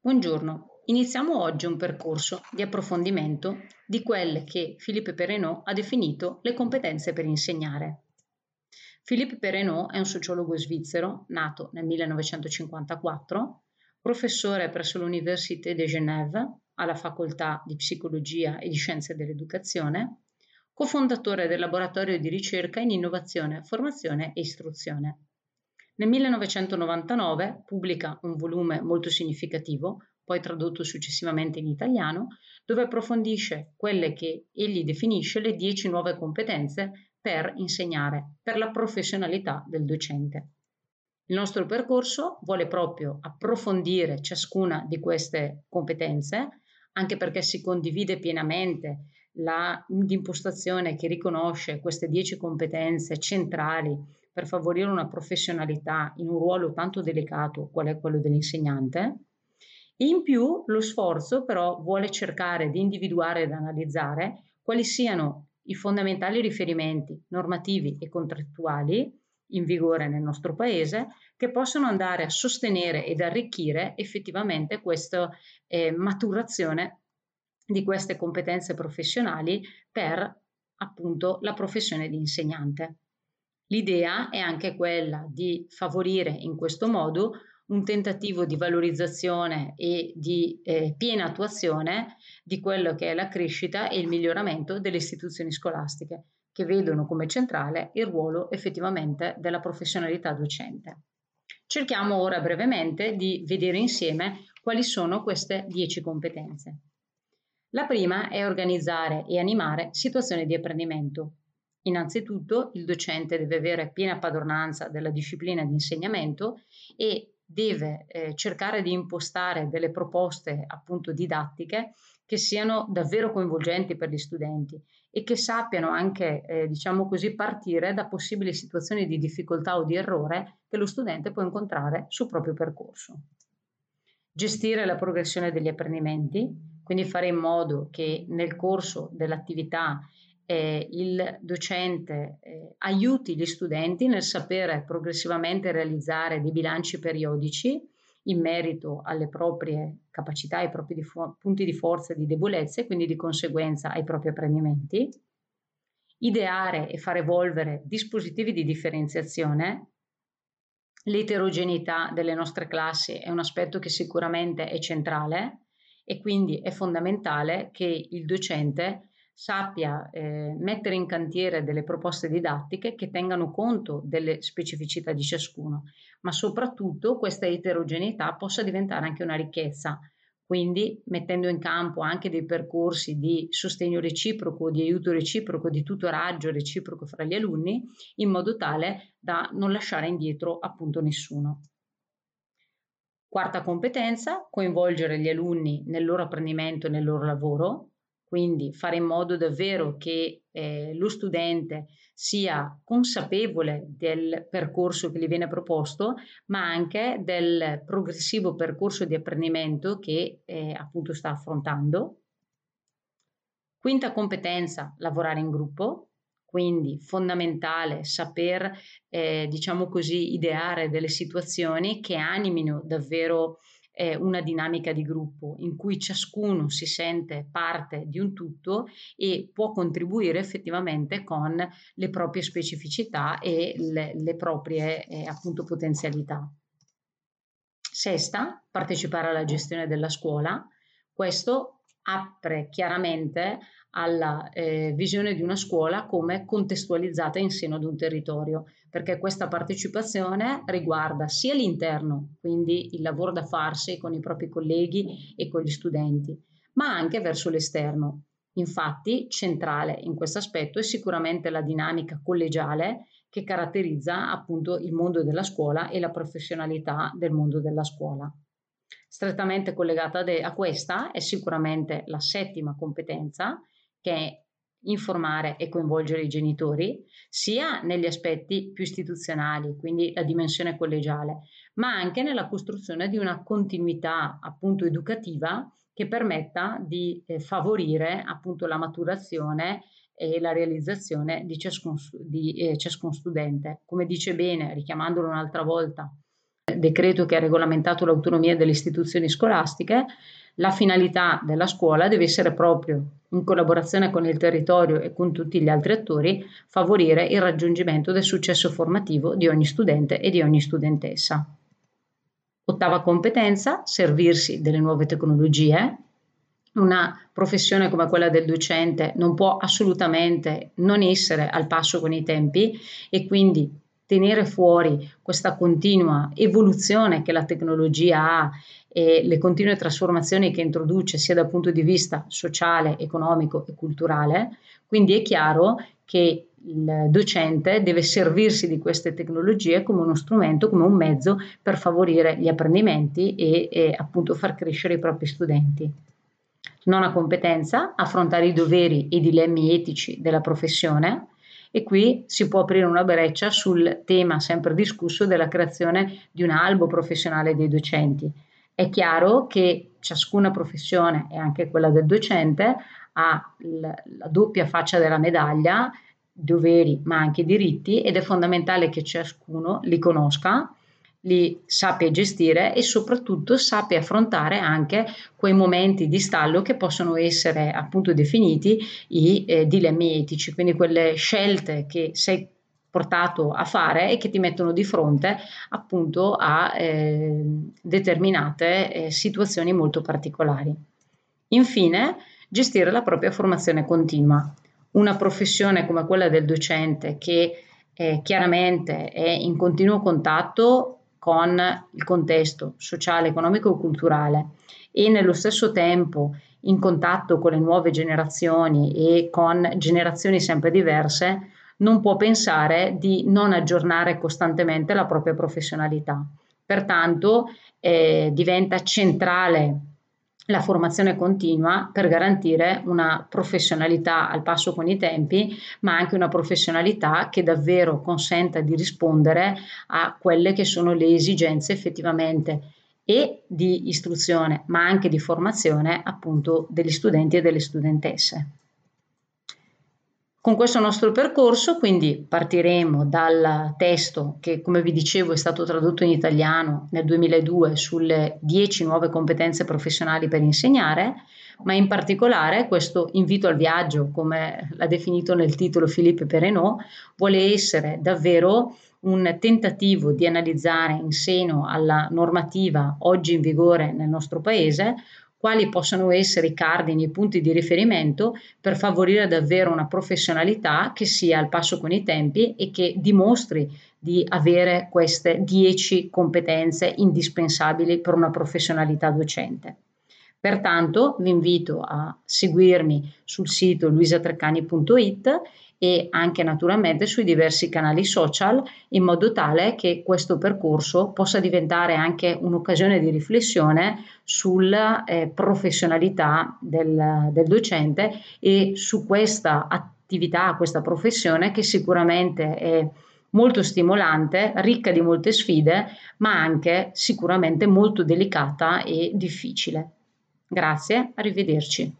Buongiorno, iniziamo oggi un percorso di approfondimento di quelle che Philippe Perrenot ha definito le competenze per insegnare. Philippe Perrenot è un sociologo svizzero nato nel 1954, professore presso l'Université de Genève alla facoltà di psicologia e di scienze dell'educazione, cofondatore del laboratorio di ricerca in innovazione, formazione e istruzione. Nel 1999 pubblica un volume molto significativo, poi tradotto successivamente in italiano, dove approfondisce quelle che egli definisce le 10 nuove competenze per insegnare, per la professionalità del docente. Il nostro percorso vuole proprio approfondire ciascuna di queste competenze, anche perché si condivide pienamente l'impostazione che riconosce queste 10 competenze centrali per favorire una professionalità in un ruolo tanto delicato qual è quello dell'insegnante. In più lo sforzo però vuole cercare di individuare ed analizzare quali siano i fondamentali riferimenti normativi e contrattuali in vigore nel nostro paese che possono andare a sostenere ed arricchire effettivamente questa eh, maturazione di queste competenze professionali per appunto la professione di insegnante. L'idea è anche quella di favorire in questo modo un tentativo di valorizzazione e di eh, piena attuazione di quello che è la crescita e il miglioramento delle istituzioni scolastiche, che vedono come centrale il ruolo effettivamente della professionalità docente. Cerchiamo ora brevemente di vedere insieme quali sono queste 10 competenze. La prima è organizzare e animare situazioni di apprendimento, Innanzitutto il docente deve avere piena padronanza della disciplina di insegnamento e deve eh, cercare di impostare delle proposte appunto didattiche che siano davvero coinvolgenti per gli studenti e che sappiano anche, eh, diciamo così, partire da possibili situazioni di difficoltà o di errore che lo studente può incontrare sul proprio percorso. Gestire la progressione degli apprendimenti, quindi fare in modo che nel corso dell'attività eh, il docente eh, aiuti gli studenti nel sapere progressivamente realizzare dei bilanci periodici in merito alle proprie capacità, ai propri di fo- punti di forza e di debolezza e quindi di conseguenza ai propri apprendimenti, ideare e far evolvere dispositivi di differenziazione. L'eterogeneità delle nostre classi è un aspetto che sicuramente è centrale e quindi è fondamentale che il docente sappia eh, mettere in cantiere delle proposte didattiche che tengano conto delle specificità di ciascuno, ma soprattutto questa eterogeneità possa diventare anche una ricchezza, quindi mettendo in campo anche dei percorsi di sostegno reciproco, di aiuto reciproco, di tutoraggio reciproco fra gli alunni, in modo tale da non lasciare indietro appunto nessuno. Quarta competenza, coinvolgere gli alunni nel loro apprendimento e nel loro lavoro, quindi fare in modo davvero che eh, lo studente sia consapevole del percorso che gli viene proposto, ma anche del progressivo percorso di apprendimento che eh, appunto sta affrontando. Quinta competenza, lavorare in gruppo, quindi fondamentale saper, eh, diciamo così, ideare delle situazioni che animino davvero eh, una dinamica di gruppo in cui ciascuno si sente parte di un tutto e può contribuire effettivamente con le proprie specificità e le, le proprie eh, appunto potenzialità. Sesta, partecipare alla gestione della scuola. Questo apre chiaramente alla eh, visione di una scuola come contestualizzata in seno ad un territorio, perché questa partecipazione riguarda sia l'interno, quindi il lavoro da farsi con i propri colleghi e con gli studenti, ma anche verso l'esterno. Infatti, centrale in questo aspetto è sicuramente la dinamica collegiale che caratterizza appunto il mondo della scuola e la professionalità del mondo della scuola. Strettamente collegata a questa è sicuramente la settima competenza, che è informare e coinvolgere i genitori, sia negli aspetti più istituzionali, quindi la dimensione collegiale, ma anche nella costruzione di una continuità appunto educativa che permetta di eh, favorire appunto la maturazione e la realizzazione di ciascun, di, eh, ciascun studente. Come dice bene, richiamandolo un'altra volta, decreto che ha regolamentato l'autonomia delle istituzioni scolastiche, la finalità della scuola deve essere proprio, in collaborazione con il territorio e con tutti gli altri attori, favorire il raggiungimento del successo formativo di ogni studente e di ogni studentessa. Ottava competenza, servirsi delle nuove tecnologie. Una professione come quella del docente non può assolutamente non essere al passo con i tempi e quindi tenere fuori questa continua evoluzione che la tecnologia ha e le continue trasformazioni che introduce sia dal punto di vista sociale, economico e culturale. Quindi è chiaro che il docente deve servirsi di queste tecnologie come uno strumento, come un mezzo per favorire gli apprendimenti e, e appunto far crescere i propri studenti. Nona competenza, affrontare i doveri e i dilemmi etici della professione e qui si può aprire una breccia sul tema sempre discusso della creazione di un albo professionale dei docenti. È chiaro che ciascuna professione, e anche quella del docente, ha la, doppia faccia della medaglia, doveri ma anche diritti ed è fondamentale che ciascuno li conosca li sappia gestire e soprattutto sappia affrontare anche quei momenti di stallo che possono essere appunto definiti i eh, dilemmi etici, quindi quelle scelte che sei portato a fare e che ti mettono di fronte appunto a eh, determinate eh, situazioni molto particolari. Infine, gestire la propria formazione continua. Una professione come quella del docente che eh, chiaramente è in continuo contatto con il contesto sociale, economico e culturale e nello stesso tempo in contatto con le nuove generazioni e con generazioni sempre diverse, non può pensare di non aggiornare costantemente la propria professionalità. Pertanto eh, diventa centrale la formazione continua per garantire una professionalità al passo con i tempi, ma anche una professionalità che davvero consenta di rispondere a quelle che sono le esigenze effettivamente e di istruzione, ma anche di formazione appunto degli studenti e delle studentesse. Con questo nostro percorso quindi partiremo dal testo che come vi dicevo è stato tradotto in italiano nel 2002 sulle 10 nuove competenze professionali per insegnare, ma in particolare questo invito al viaggio, come l'ha definito nel titolo Philippe Perrenot, vuole essere davvero un tentativo di analizzare in seno alla normativa oggi in vigore nel nostro paese quali possono essere i cardini e punti di riferimento per favorire davvero una professionalità che sia al passo con i tempi e che dimostri di avere queste 10 competenze indispensabili per una professionalità docente. Pertanto vi invito a seguirmi sul sito luisatreccani.it e anche naturalmente sui diversi canali social in modo tale che questo percorso possa diventare anche un'occasione di riflessione sulla eh, professionalità del, del docente e su questa attività, questa professione che sicuramente è molto stimolante, ricca di molte sfide, ma anche sicuramente molto delicata e difficile. Grazie, arrivederci.